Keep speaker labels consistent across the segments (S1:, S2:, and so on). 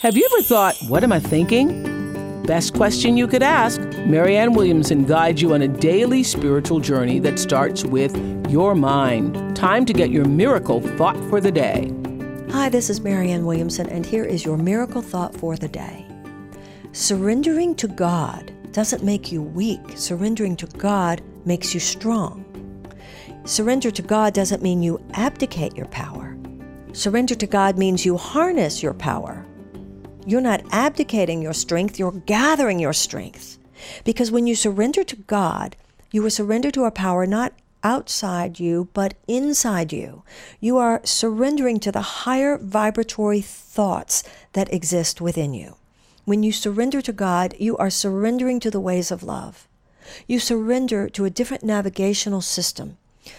S1: Have you ever thought, what am I thinking? Best question you could ask. Marianne Williamson guides you on a daily spiritual journey that starts with your mind. Time to get your miracle thought for the day.
S2: Hi, this is Marianne Williamson, and here is your miracle thought for the day. Surrendering to God doesn't make you weak, surrendering to God makes you strong. Surrender to God doesn't mean you abdicate your power. Surrender to God means you harness your power. You're not abdicating your strength, you're gathering your strength. Because when you surrender to God, you are surrender to a power not outside you, but inside you. You are surrendering to the higher vibratory thoughts that exist within you. When you surrender to God, you are surrendering to the ways of love. You surrender to a different navigational system.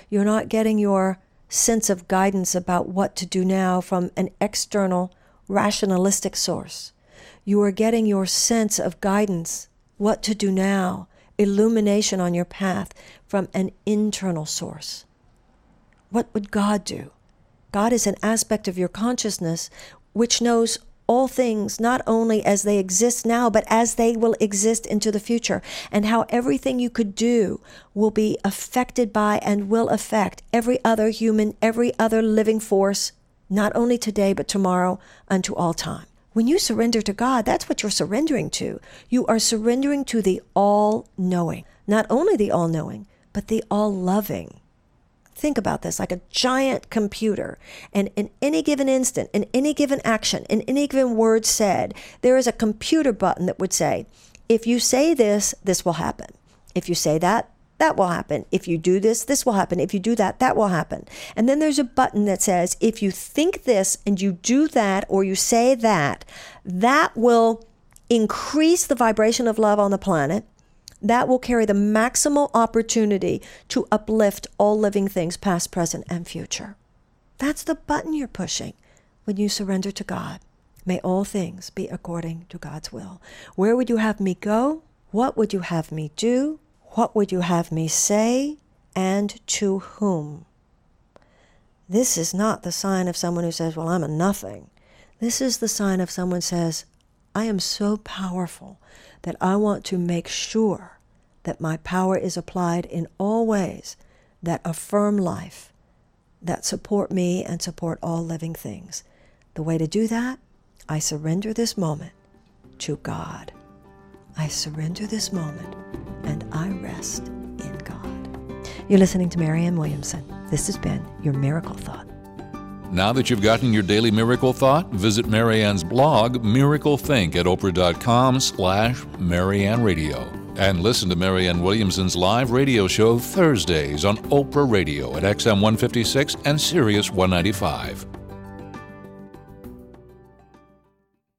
S2: You're not getting your sense of guidance about what to do now from an external, rationalistic source. You are getting your sense of guidance, what to do now, illumination on your path from an internal source. What would God do? God is an aspect of your consciousness which knows all things not only as they exist now, but as they will exist into the future, and how everything you could do will be affected by and will affect every other human, every other living force, not only today, but tomorrow, unto all time. When you surrender to God, that's what you're surrendering to. You are surrendering to the all knowing, not only the all knowing, but the all loving. Think about this like a giant computer. And in any given instant, in any given action, in any given word said, there is a computer button that would say, if you say this, this will happen. If you say that, that will happen. If you do this, this will happen. If you do that, that will happen. And then there's a button that says, if you think this and you do that or you say that, that will increase the vibration of love on the planet that will carry the maximal opportunity to uplift all living things, past, present, and future. That's the button you're pushing when you surrender to God. May all things be according to God's will. Where would you have me go? What would you have me do? What would you have me say? And to whom? This is not the sign of someone who says, Well, I'm a nothing. This is the sign of someone who says, I am so powerful that I want to make sure that my power is applied in all ways that affirm life, that support me and support all living things. The way to do that, I surrender this moment to God. I surrender this moment and I rest in God. You're listening to Marianne Williamson. This has been your Miracle Thought.
S3: Now that you've gotten your daily miracle thought, visit Marianne's blog, Miracle Think, at oprah.com slash Marianne Radio. And listen to Marianne Williamson's live radio show Thursdays on Oprah Radio at XM 156 and Sirius 195.